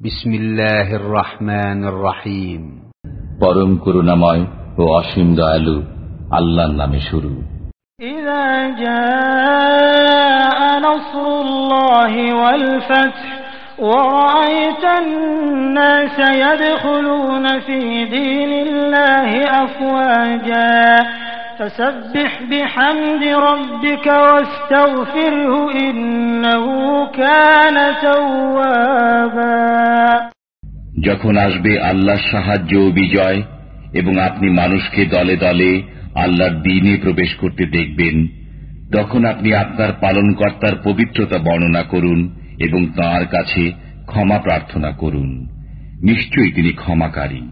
بسم الله الرحمن الرحيم পরম করুণাময় ও অসীম দয়ালু আল্লাহর নামে শুরু إذا جاء نصر الله والفتح ورأيت الناس يدخلون في دين الله أفواجا فسبح بحمد ربك واستغفره إنه كان توابا যখন আসবে আল্লাহর সাহায্য ও বিজয়, এবং আপনি মানুষকে দলে দলে আল্লাহর দিনে প্রবেশ করতে দেখবেন, তখন আপনি আপনার পালনকর্তার পবিত্রতা বর্ণনা করুন এবং তার কাছে ক্ষমা প্রার্থনা করুন। নিশ্চয়ই তিনি ক্ষমাকারী।